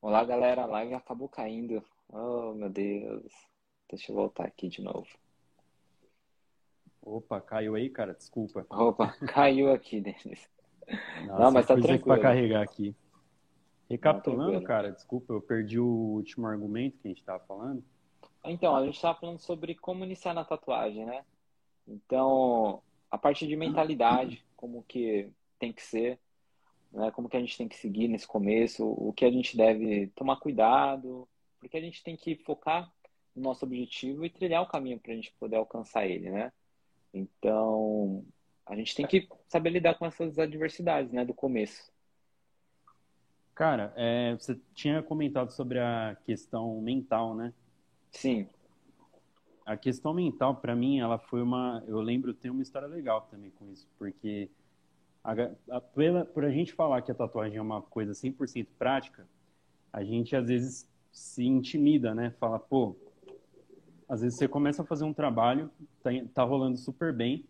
Olá, galera. A live acabou caindo. Oh, meu Deus. Deixa eu voltar aqui de novo. Opa, caiu aí, cara? Desculpa. Opa, caiu aqui, Denis. Nossa, Não, mas tá tranquilo. para carregar aqui. Recapitulando, Não, cara, desculpa, eu perdi o último argumento que a gente estava falando. Então, a gente estava falando sobre como iniciar na tatuagem, né? Então, a parte de mentalidade, como que tem que ser, né? Como que a gente tem que seguir nesse começo, o que a gente deve tomar cuidado, porque a gente tem que focar no nosso objetivo e trilhar o caminho para a gente poder alcançar ele, né? Então, a gente tem que saber lidar com essas adversidades, né, do começo. Cara, é, você tinha comentado sobre a questão mental, né? Sim. A questão mental, para mim, ela foi uma. Eu lembro, tem uma história legal também com isso, porque a, a, pela, por a gente falar que a tatuagem é uma coisa 100% prática, a gente às vezes se intimida, né? Fala, pô, às vezes você começa a fazer um trabalho, tá, tá rolando super bem,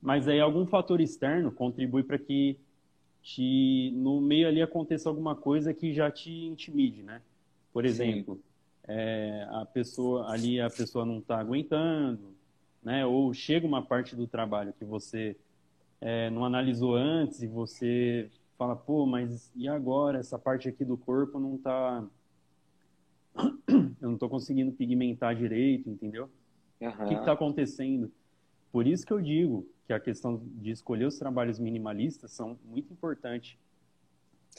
mas aí algum fator externo contribui para que te, no meio ali aconteça alguma coisa que já te intimide, né? Por exemplo, é, a pessoa ali a pessoa não está aguentando, né? Ou chega uma parte do trabalho que você é, não analisou antes e você fala, pô, mas e agora essa parte aqui do corpo não está eu não estou conseguindo pigmentar direito, entendeu? Uhum. O que está acontecendo? Por isso que eu digo que a questão de escolher os trabalhos minimalistas são muito importantes,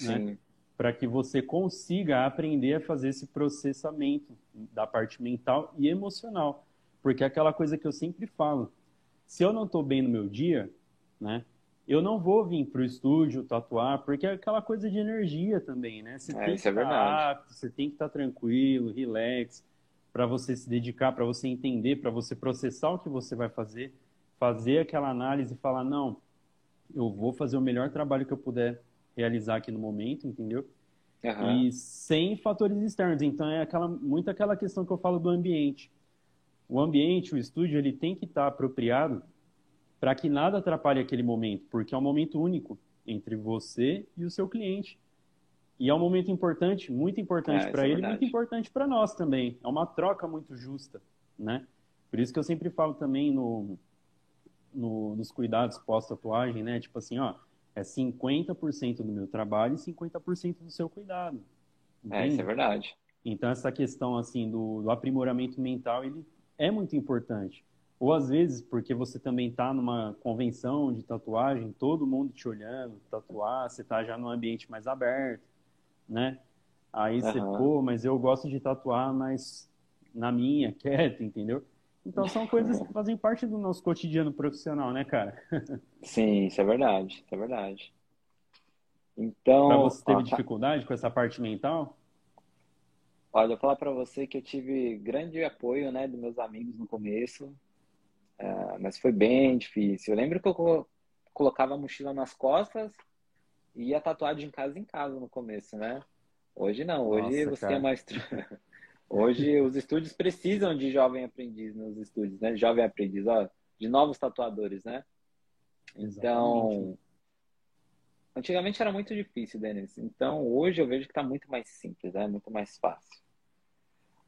né? Para que você consiga aprender a fazer esse processamento da parte mental e emocional. Porque é aquela coisa que eu sempre falo, se eu não estou bem no meu dia, né? eu não vou vir para o estúdio tatuar, porque é aquela coisa de energia também, né? Você é, tem que é estar apto, você tem que estar tranquilo, relax, para você se dedicar, para você entender, para você processar o que você vai fazer, fazer aquela análise e falar, não, eu vou fazer o melhor trabalho que eu puder realizar aqui no momento, entendeu? Uhum. E sem fatores externos. Então é aquela, muito aquela questão que eu falo do ambiente. O ambiente, o estúdio, ele tem que estar apropriado para que nada atrapalhe aquele momento, porque é um momento único entre você e o seu cliente. E é um momento importante, muito importante é, para é ele, muito importante para nós também. É uma troca muito justa, né? Por isso que eu sempre falo também no, no nos cuidados pós-tatuagem, né? Tipo assim, ó, é 50% do meu trabalho e 50% do seu cuidado. Entende? É, isso é verdade. Então, essa questão, assim, do, do aprimoramento mental, ele é muito importante. Ou às vezes porque você também está numa convenção de tatuagem, todo mundo te olhando, tatuar, você está já num ambiente mais aberto, né? Aí você, uhum. pô, mas eu gosto de tatuar, mas na minha, quieto, entendeu? Então são coisas que fazem parte do nosso cotidiano profissional, né, cara? Sim, isso é verdade, isso é verdade. Então. Pra você teve ó, tá dificuldade com essa parte mental? Olha, eu vou falar para você que eu tive grande apoio, né, dos meus amigos no começo. Uh, mas foi bem difícil. Eu lembro que eu colocava a mochila nas costas e ia tatuar de casa em casa no começo, né? Hoje não, hoje Nossa, você cara. tem mais. hoje os estúdios precisam de jovem aprendiz nos estúdios, né? Jovem aprendiz, ó, de novos tatuadores, né? Então, Exatamente. antigamente era muito difícil, Denis. Então, hoje eu vejo que está muito mais simples, né? Muito mais fácil.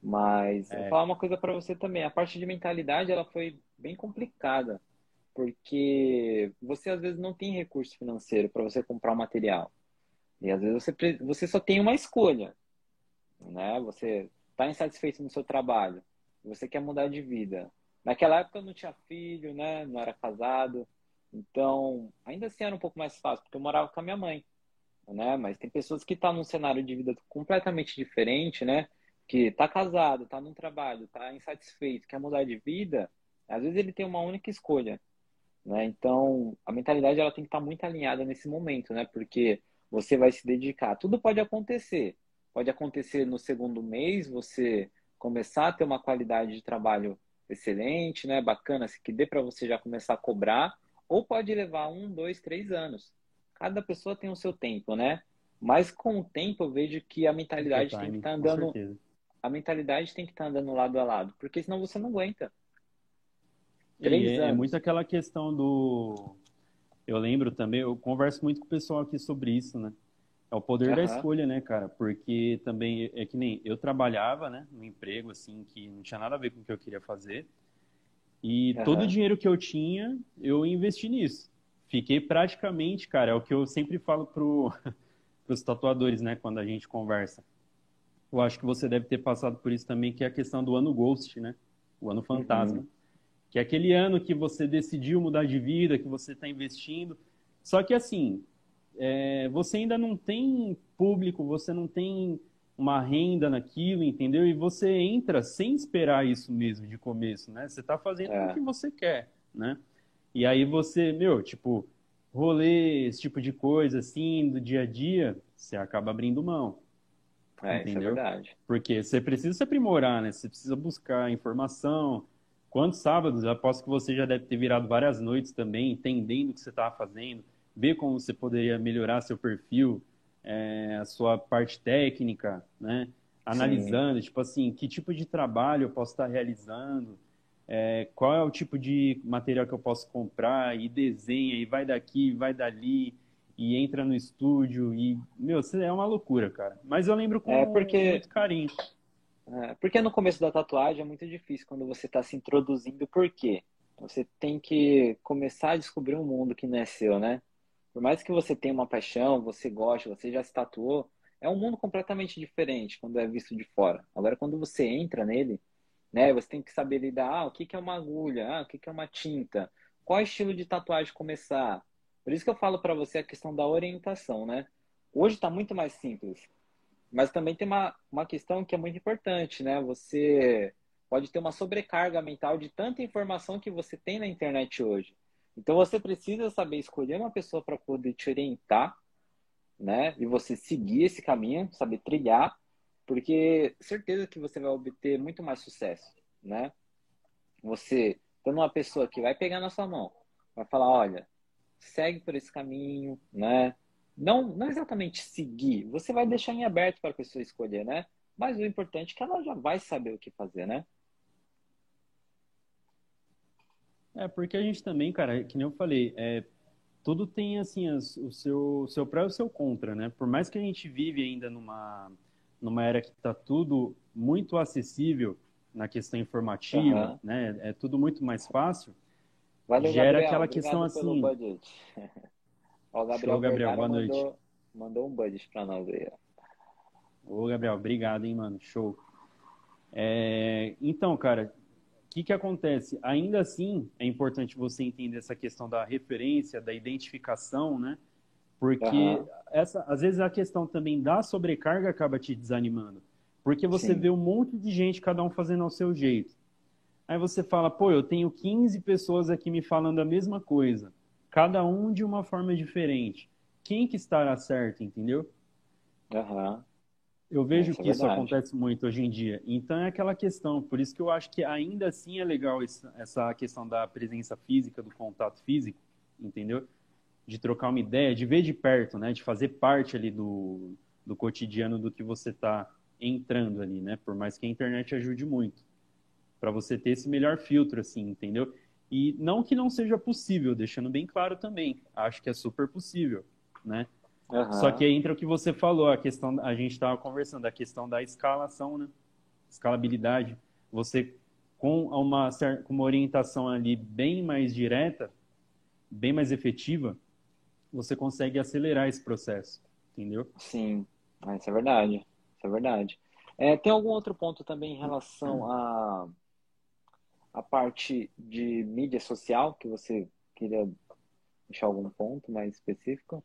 Mas é. vou falar uma coisa para você também. A parte de mentalidade ela foi bem complicada, porque você às vezes não tem recurso financeiro para você comprar o material. E às vezes você, você só tem uma escolha, né? Você está insatisfeito no seu trabalho, você quer mudar de vida. Naquela época eu não tinha filho, né? Não era casado. Então, ainda assim era um pouco mais fácil, porque eu morava com a minha mãe, né? Mas tem pessoas que estão tá num cenário de vida completamente diferente, né? Que está casado, está num trabalho, está insatisfeito, quer mudar de vida, às vezes ele tem uma única escolha, né? Então, a mentalidade ela tem que estar tá muito alinhada nesse momento, né? Porque você vai se dedicar. Tudo pode acontecer. Pode acontecer no segundo mês, você começar a ter uma qualidade de trabalho excelente, né? Bacana, que dê para você já começar a cobrar, ou pode levar um, dois, três anos. Cada pessoa tem o seu tempo, né? Mas com o tempo eu vejo que a mentalidade tem que estar tá andando a mentalidade tem que estar tá andando lado a lado, porque senão você não aguenta. Três é, é muito aquela questão do. Eu lembro também, eu converso muito com o pessoal aqui sobre isso, né? É o poder uhum. da escolha, né, cara? Porque também é que nem eu trabalhava, né, num emprego assim que não tinha nada a ver com o que eu queria fazer. E uhum. todo o dinheiro que eu tinha, eu investi nisso. Fiquei praticamente, cara, é o que eu sempre falo pro os tatuadores, né, quando a gente conversa. Eu acho que você deve ter passado por isso também, que é a questão do ano ghost, né? O ano fantasma. Uhum. Que é aquele ano que você decidiu mudar de vida, que você está investindo. Só que assim, é, você ainda não tem público, você não tem uma renda naquilo, entendeu? E você entra sem esperar isso mesmo de começo, né? Você está fazendo é. o que você quer, né? E aí você, meu, tipo, rolê, esse tipo de coisa assim, do dia a dia, você acaba abrindo mão. É, entendeu? isso é verdade. Porque você precisa se aprimorar, né? Você precisa buscar informação. Quantos sábados? Eu aposto que você já deve ter virado várias noites também, entendendo o que você estava fazendo, ver como você poderia melhorar seu perfil, é, a sua parte técnica, né? Analisando, Sim. tipo assim, que tipo de trabalho eu posso estar realizando, é, qual é o tipo de material que eu posso comprar, e desenha, e vai daqui, vai dali, e entra no estúdio, e, meu, é uma loucura, cara. Mas eu lembro com é porque... muito carinho. É, porque no começo da tatuagem é muito difícil quando você está se introduzindo, por quê? Você tem que começar a descobrir um mundo que não é seu, né? Por mais que você tenha uma paixão, você goste, você já se tatuou, é um mundo completamente diferente quando é visto de fora. Agora, quando você entra nele, né, você tem que saber lidar, ah, o que, que é uma agulha, ah, o que, que é uma tinta, qual estilo de tatuagem começar. Por isso que eu falo para você a questão da orientação, né? Hoje está muito mais simples. Mas também tem uma, uma questão que é muito importante, né? Você pode ter uma sobrecarga mental de tanta informação que você tem na internet hoje. Então você precisa saber escolher uma pessoa para poder te orientar, né? E você seguir esse caminho, saber trilhar, porque certeza que você vai obter muito mais sucesso, né? Você tendo uma pessoa que vai pegar na sua mão, vai falar, olha, segue por esse caminho, né? Não, não exatamente seguir, você vai deixar em aberto para a pessoa escolher, né? Mas o importante é que ela já vai saber o que fazer, né? É, porque a gente também, cara, que nem eu falei, é, tudo tem, assim, as, o seu, seu pré e o seu contra, né? Por mais que a gente vive ainda numa, numa era que está tudo muito acessível na questão informativa, uhum. né? É tudo muito mais fácil. Valeu, gera Gabriel, aquela questão assim. Ó, o Gabriel, Show, Gabriel boa noite. Mandou, mandou um budget para nós aí. Ô, Gabriel, obrigado, hein, mano. Show. É, então, cara, que, que acontece? Ainda assim, é importante você entender essa questão da referência, da identificação, né? Porque uhum. essa, às vezes a questão também da sobrecarga acaba te desanimando. Porque você Sim. vê um monte de gente, cada um fazendo ao seu jeito. Aí você fala, pô, eu tenho 15 pessoas aqui me falando a mesma coisa. Cada um de uma forma diferente. Quem que estará certo, entendeu? Uhum. Eu vejo isso que é isso acontece muito hoje em dia. Então é aquela questão, por isso que eu acho que ainda assim é legal essa questão da presença física, do contato físico, entendeu? De trocar uma ideia, de ver de perto, né? De fazer parte ali do, do cotidiano do que você está entrando ali, né? Por mais que a internet ajude muito. Para você ter esse melhor filtro, assim, entendeu? E não que não seja possível, deixando bem claro também. Acho que é super possível, né? Uhum. Só que entra o que você falou, a questão, a gente estava conversando, a questão da escalação, né? Escalabilidade. Você, com uma, com uma orientação ali bem mais direta, bem mais efetiva, você consegue acelerar esse processo, entendeu? Sim, isso é verdade, isso é verdade. É, tem algum outro ponto também em relação a a parte de mídia social que você queria deixar algum ponto mais específico?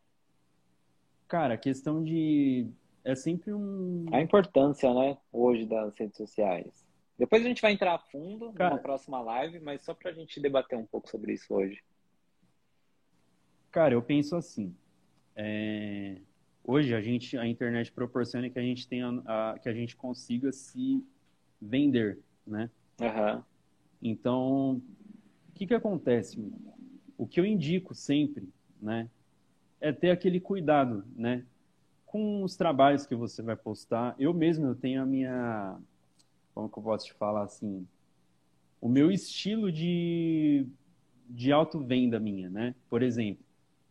Cara, a questão de. É sempre um. A importância, né, hoje das redes sociais. Depois a gente vai entrar a fundo Cara, na próxima live, mas só pra gente debater um pouco sobre isso hoje. Cara, eu penso assim. É... Hoje a gente, a internet proporciona que a gente tenha, a, que a gente consiga se vender, né? Uhum. Então, o que que acontece? O que eu indico sempre, né, é ter aquele cuidado, né? Com os trabalhos que você vai postar. Eu mesmo eu tenho a minha. Como que eu posso te falar assim? O meu estilo de, de auto-venda minha, né? Por exemplo,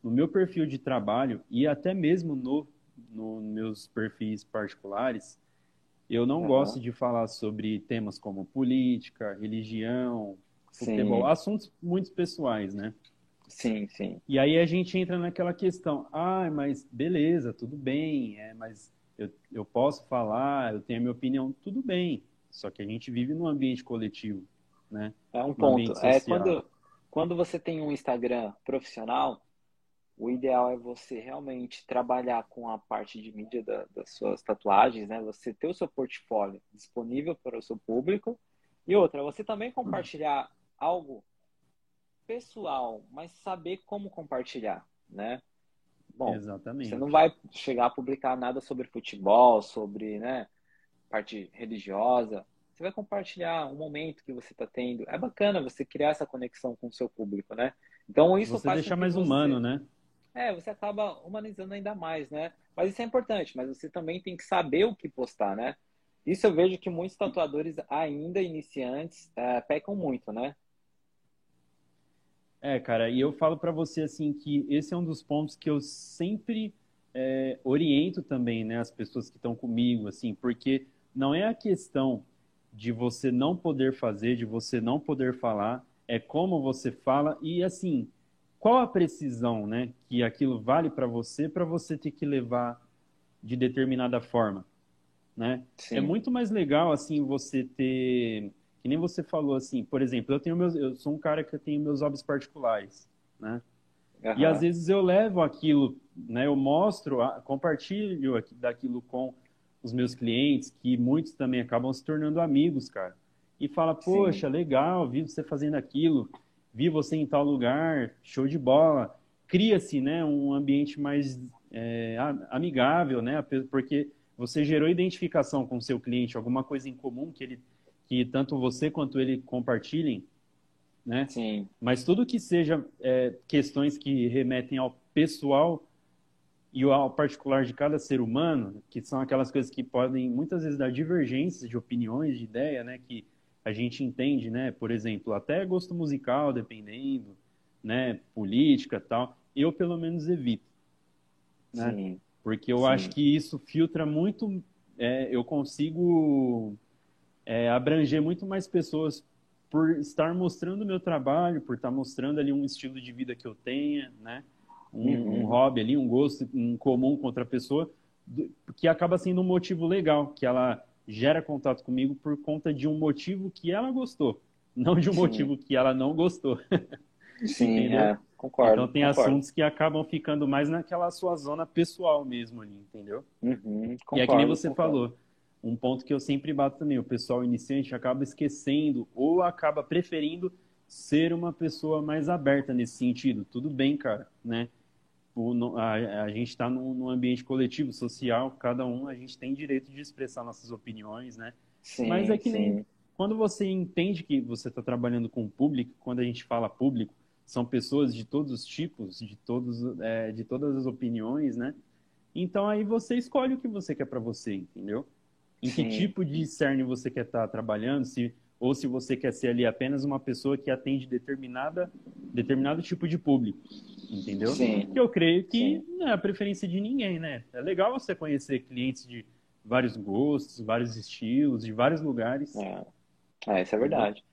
no meu perfil de trabalho e até mesmo no, nos meus perfis particulares, eu não uhum. gosto de falar sobre temas como política, religião, futebol, sim. assuntos muito pessoais, né? Sim, sim. E aí a gente entra naquela questão, ah, mas beleza, tudo bem, é, mas eu, eu posso falar, eu tenho a minha opinião, tudo bem. Só que a gente vive num ambiente coletivo, né? É um ponto. É quando, quando você tem um Instagram profissional, o ideal é você realmente trabalhar com a parte de mídia da, das suas tatuagens, né? Você ter o seu portfólio disponível para o seu público. E outra, você também compartilhar algo pessoal, mas saber como compartilhar, né? Bom, Exatamente. você não vai chegar a publicar nada sobre futebol, sobre, né, parte religiosa. Você vai compartilhar um momento que você está tendo. É bacana você criar essa conexão com o seu público, né? Então isso você faz deixar mais você... humano, né? É, você acaba humanizando ainda mais, né? Mas isso é importante, mas você também tem que saber o que postar, né? Isso eu vejo que muitos tatuadores ainda iniciantes é, pecam muito, né? É, cara, e eu falo para você assim que esse é um dos pontos que eu sempre é, oriento também, né, as pessoas que estão comigo, assim, porque não é a questão de você não poder fazer, de você não poder falar, é como você fala e assim, qual a precisão, né, que aquilo vale para você, para você ter que levar de determinada forma, né? Sim. É muito mais legal assim você ter que nem você falou assim, por exemplo, eu tenho meus, eu sou um cara que tem meus hobbies particulares, né? Uhum. E às vezes eu levo aquilo, né? Eu mostro, compartilho daquilo com os meus clientes, que muitos também acabam se tornando amigos, cara. E fala, poxa, Sim. legal, vi você fazendo aquilo, vi você em tal lugar, show de bola. Cria-se, né, um ambiente mais é, amigável, né? Porque você gerou identificação com o seu cliente, alguma coisa em comum que ele que tanto você quanto ele compartilhem, né? Sim. Mas tudo que seja é, questões que remetem ao pessoal e ao particular de cada ser humano, que são aquelas coisas que podem muitas vezes dar divergências de opiniões, de ideia, né? Que a gente entende, né? Por exemplo, até gosto musical, dependendo, né? Política, tal. Eu pelo menos evito, né? Sim. Porque eu Sim. acho que isso filtra muito. É, eu consigo é, abranger muito mais pessoas por estar mostrando o meu trabalho, por estar mostrando ali um estilo de vida que eu tenha, né? Um, uhum. um hobby ali, um gosto em comum com outra pessoa, que acaba sendo um motivo legal, que ela gera contato comigo por conta de um motivo que ela gostou, não de um Sim. motivo que ela não gostou. Sim, é, concordo. Então tem concordo. assuntos que acabam ficando mais naquela sua zona pessoal mesmo ali, entendeu? Uhum, concordo, e é que nem você concordo. falou um ponto que eu sempre bato também, o pessoal iniciante acaba esquecendo ou acaba preferindo ser uma pessoa mais aberta nesse sentido. Tudo bem, cara, né? O, a, a, gente está num, num, ambiente coletivo, social, cada um, a gente tem direito de expressar nossas opiniões, né? Sim, Mas é que sim. nem quando você entende que você está trabalhando com o público, quando a gente fala público, são pessoas de todos os tipos, de, todos, é, de todas as opiniões, né? Então aí você escolhe o que você quer para você, entendeu? em Sim. que tipo de cerne você quer estar tá trabalhando, se, ou se você quer ser ali apenas uma pessoa que atende determinada, determinado tipo de público, entendeu? Sim. Que eu creio que Sim. não é a preferência de ninguém, né? É legal você conhecer clientes de vários gostos, vários estilos, de vários lugares. É, é isso é verdade.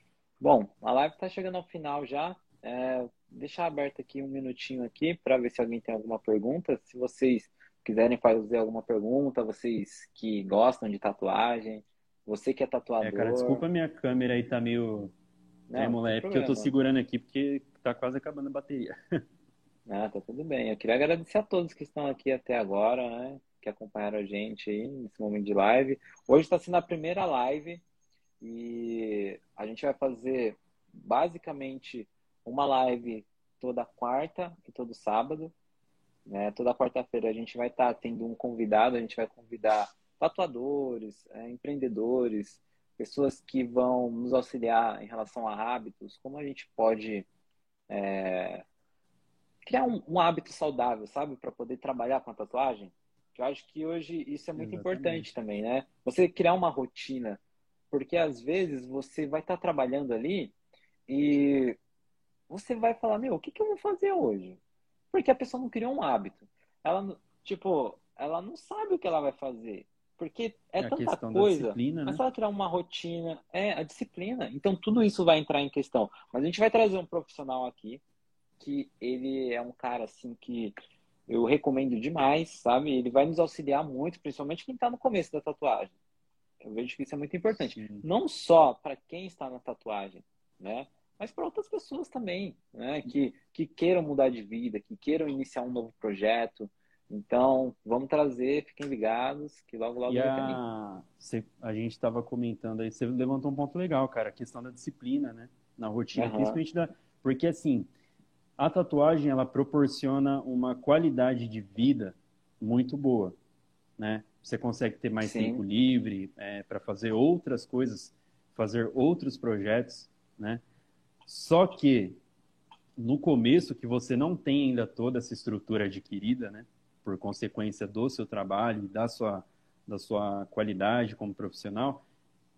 Bom, a live está chegando ao final já. É, deixar aberto aqui um minutinho aqui para ver se alguém tem alguma pergunta. Se vocês quiserem fazer alguma pergunta, vocês que gostam de tatuagem, você que é tatuador. É, cara, desculpa minha câmera aí tá meio. Não, é, moleque, porque eu tô segurando aqui porque tá quase acabando a bateria. Ah, tá tudo bem. Eu queria agradecer a todos que estão aqui até agora, né? Que acompanharam a gente aí nesse momento de live. Hoje está sendo a primeira live e a gente vai fazer basicamente uma live toda quarta e todo sábado. Né? Toda quarta-feira a gente vai estar tá tendo um convidado, a gente vai convidar tatuadores, é, empreendedores, pessoas que vão nos auxiliar em relação a hábitos, como a gente pode é, criar um, um, hábito saudável, sabe, para poder trabalhar com a tatuagem. Eu acho que hoje isso é muito Exatamente. importante também, né? Você criar uma rotina, porque às vezes você vai estar tá trabalhando ali e você vai falar, meu, o que, que eu vou fazer hoje? Porque a pessoa não criou um hábito. Ela, tipo, ela não sabe o que ela vai fazer. Porque é, é tanta coisa. Né? Mas ela criar uma rotina, é a disciplina. Então tudo isso vai entrar em questão. Mas a gente vai trazer um profissional aqui que ele é um cara assim que eu recomendo demais, sabe? Ele vai nos auxiliar muito, principalmente quem está no começo da tatuagem. Eu vejo que isso é muito importante. Sim. Não só para quem está na tatuagem, né? Mas para outras pessoas também, né? Que, que queiram mudar de vida, que queiram iniciar um novo projeto. Então, vamos trazer, fiquem ligados, que logo, logo e a... Você, a gente estava comentando aí, você levantou um ponto legal, cara, a questão da disciplina, né? Na rotina, uhum. principalmente da... Porque, assim, a tatuagem, ela proporciona uma qualidade de vida muito boa, né? Você consegue ter mais Sim. tempo livre é, para fazer outras coisas, fazer outros projetos, né? Só que no começo que você não tem ainda toda essa estrutura adquirida, né? por consequência do seu trabalho e da sua, da sua qualidade como profissional,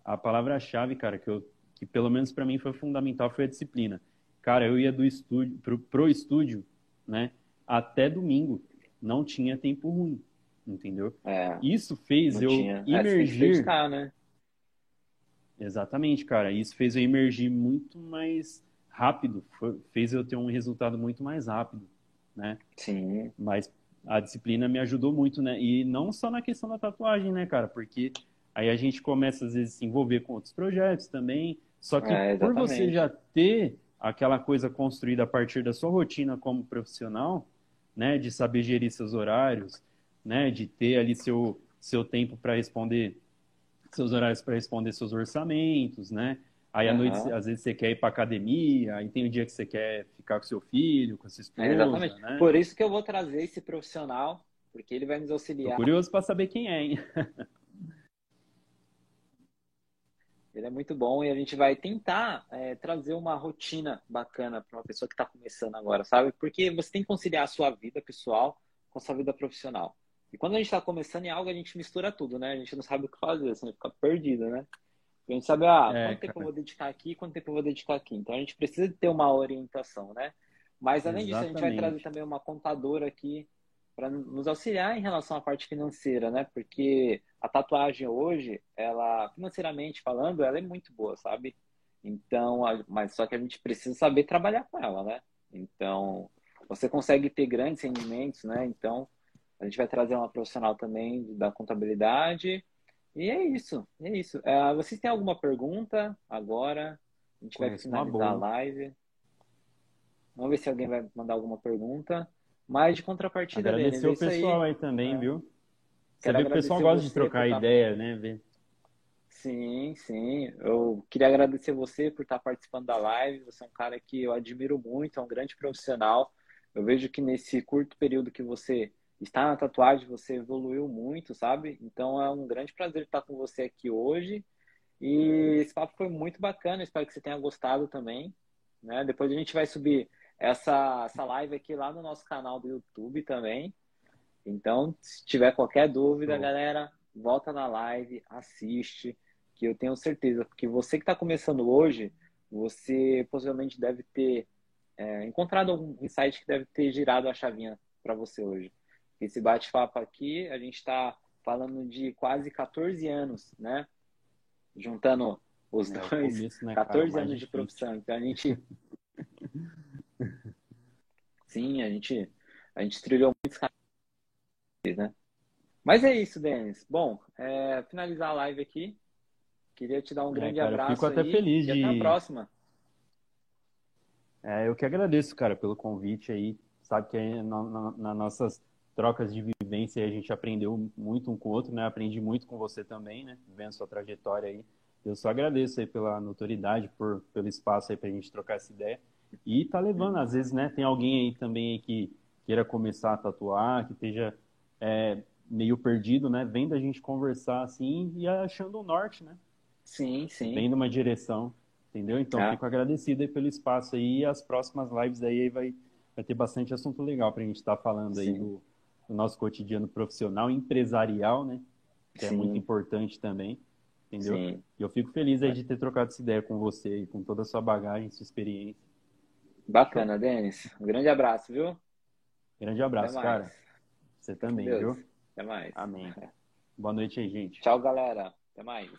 a palavra-chave, cara, que, eu, que pelo menos para mim foi fundamental foi a disciplina. Cara, eu ia do estúdio pro, pro estúdio, né, até domingo, não tinha tempo ruim, entendeu? É, Isso fez eu tinha. É, emergir. Né? Exatamente, cara. Isso fez eu emergir muito mais rápido, foi, fez eu ter um resultado muito mais rápido, né? Sim. Mas a disciplina me ajudou muito, né? E não só na questão da tatuagem, né, cara? Porque aí a gente começa, às vezes, a se envolver com outros projetos também. Só que é, por você já ter aquela coisa construída a partir da sua rotina como profissional, né? De saber gerir seus horários, né? De ter ali seu, seu tempo para responder, seus horários para responder seus orçamentos, né? Aí à uhum. noite, às vezes, você quer ir para academia, aí tem o um dia que você quer ficar com seu filho, com sua esposa. É, exatamente. Né? Por isso que eu vou trazer esse profissional, porque ele vai nos auxiliar. Tô curioso para saber quem é, hein? ele é muito bom e a gente vai tentar é, trazer uma rotina bacana para uma pessoa que está começando agora, sabe? Porque você tem que conciliar a sua vida pessoal com a sua vida profissional. E quando a gente está começando em algo, a gente mistura tudo, né? A gente não sabe o que fazer, você fica perdido, né? A gente sabe, ah, é, quanto tempo eu vou dedicar aqui, quanto tempo eu vou dedicar aqui. Então a gente precisa ter uma orientação, né? Mas além Exatamente. disso, a gente vai trazer também uma contadora aqui para nos auxiliar em relação à parte financeira, né? Porque a tatuagem hoje, ela, financeiramente falando, ela é muito boa, sabe? Então, mas só que a gente precisa saber trabalhar com ela, né? Então, você consegue ter grandes rendimentos, né? Então, a gente vai trazer uma profissional também da contabilidade e é isso, é isso. Uh, vocês têm alguma pergunta agora? A gente Conheço vai finalizar a live. Vamos ver se alguém vai mandar alguma pergunta. Mas de contrapartida Agradecer deles, o pessoal aí, aí também, é. viu? Você vê que o pessoal gosta de trocar ideia, né? Ver. Sim, sim. Eu queria agradecer você por estar participando da live. Você é um cara que eu admiro muito, é um grande profissional. Eu vejo que nesse curto período que você está na tatuagem, você evoluiu muito, sabe? Então é um grande prazer estar com você aqui hoje. E esse papo foi muito bacana, espero que você tenha gostado também. Né? Depois a gente vai subir essa, essa live aqui lá no nosso canal do YouTube também. Então, se tiver qualquer dúvida, Bom. galera, volta na live, assiste, que eu tenho certeza, porque você que está começando hoje, você possivelmente deve ter é, encontrado algum insight que deve ter girado a chavinha para você hoje. Esse bate-papo aqui, a gente está falando de quase 14 anos, né? Juntando os é, dois, começo, né, 14 cara, anos de profissão. Então a gente. Sim, a gente, a gente trilhou muitos caminhos, né? Mas é isso, Denis. Bom, é, finalizar a live aqui. Queria te dar um é, grande cara, abraço. Fico até aí, feliz e de. Até a próxima. É, eu que agradeço, cara, pelo convite aí. Sabe que aí na, na, nas nossas trocas de vivência a gente aprendeu muito um com o outro, né? Aprendi muito com você também, né? Vendo sua trajetória aí. Eu só agradeço aí pela notoriedade, por, pelo espaço aí pra gente trocar essa ideia. E tá levando, às vezes, né? Tem alguém aí também aí que queira começar a tatuar, que esteja é, meio perdido, né? Vendo a gente conversar assim e achando o norte, né? Sim, sim. Vendo uma direção, entendeu? Então, é. fico agradecido aí pelo espaço aí e as próximas lives aí vai, vai ter bastante assunto legal pra gente estar tá falando sim. aí do, no nosso cotidiano profissional, empresarial, né? Que é Sim. é muito importante também, entendeu? Sim. E eu fico feliz aí de ter trocado essa ideia com você e com toda a sua bagagem, sua experiência. Bacana, Denis. Um grande abraço, viu? Grande abraço, cara. Você também, viu? Até mais. Amém. Boa noite aí, gente. Tchau, galera. Até mais.